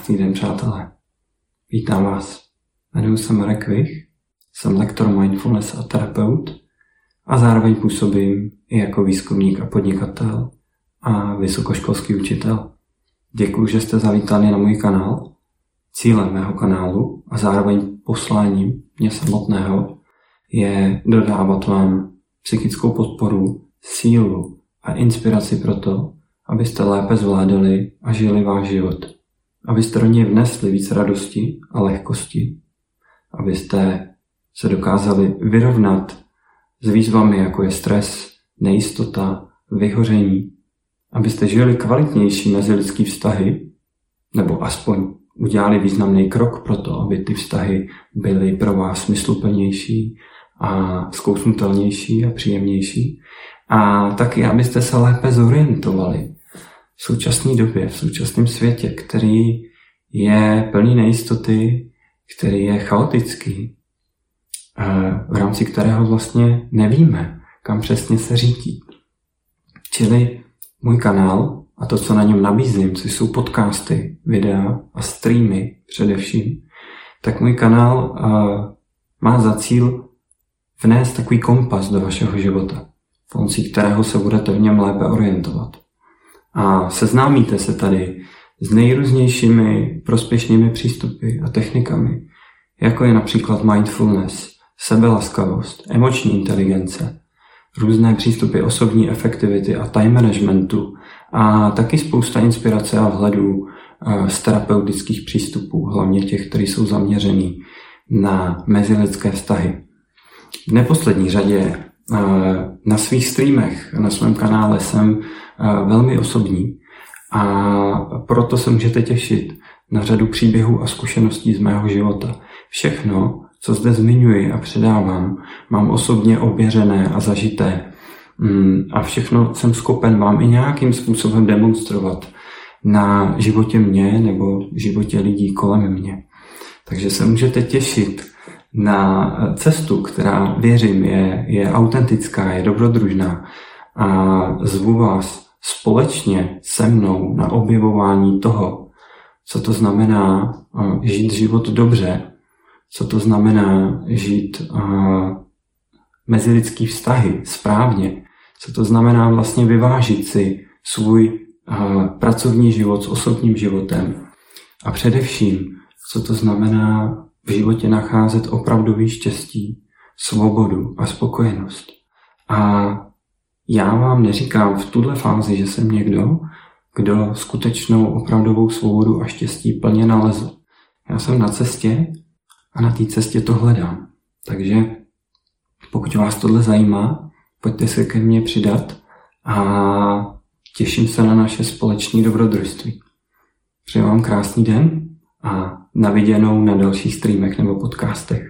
Krásný den, přátelé. Vítám vás. Jmenuji se Marek Vich, jsem lektor mindfulness a terapeut a zároveň působím i jako výzkumník a podnikatel a vysokoškolský učitel. Děkuji, že jste zavítali na můj kanál. Cílem mého kanálu a zároveň posláním mě samotného je dodávat vám psychickou podporu, sílu a inspiraci pro to, abyste lépe zvládali a žili váš život. Abyste do něj vnesli víc radosti a lehkosti. Abyste se dokázali vyrovnat s výzvami, jako je stres, nejistota, vyhoření. Abyste žili kvalitnější mezilidský vztahy, nebo aspoň udělali významný krok pro to, aby ty vztahy byly pro vás smysluplnější a zkousnutelnější a příjemnější. A taky, abyste se lépe zorientovali v současné době, v současném světě, který je plný nejistoty, který je chaotický, v rámci kterého vlastně nevíme, kam přesně se řídí. Čili můj kanál a to, co na něm nabízím, což jsou podcasty, videa a streamy především, tak můj kanál má za cíl vnést takový kompas do vašeho života, pomocí kterého se budete v něm lépe orientovat. A seznámíte se tady s nejrůznějšími prospěšnými přístupy a technikami, jako je například mindfulness, sebelaskavost, emoční inteligence, různé přístupy osobní efektivity a time managementu a taky spousta inspirace a vhledů eh, z terapeutických přístupů, hlavně těch, které jsou zaměřený na mezilidské vztahy. V neposlední řadě na svých streamech, na svém kanále jsem eh, velmi osobní a proto se můžete těšit na řadu příběhů a zkušeností z mého života. Všechno, co zde zmiňuji a předávám, mám osobně ověřené a zažité mm, a všechno jsem schopen vám i nějakým způsobem demonstrovat na životě mě nebo životě lidí kolem mě. Takže se můžete těšit na cestu, která, věřím, je, je autentická, je dobrodružná a zvu vás společně se mnou na objevování toho, co to znamená eh, žít život dobře, co to znamená žít uh, mezilidský vztahy správně, co to znamená vlastně vyvážit si svůj uh, pracovní život s osobním životem a především, co to znamená v životě nacházet opravdový štěstí, svobodu a spokojenost. A já vám neříkám v tuhle fázi, že jsem někdo, kdo skutečnou opravdovou svobodu a štěstí plně nalezl. Já jsem na cestě a na té cestě to hledám. Takže pokud vás tohle zajímá, pojďte se ke mně přidat a těším se na naše společné dobrodružství. Přeji vám krásný den a naviděnou na dalších streamech nebo podcastech.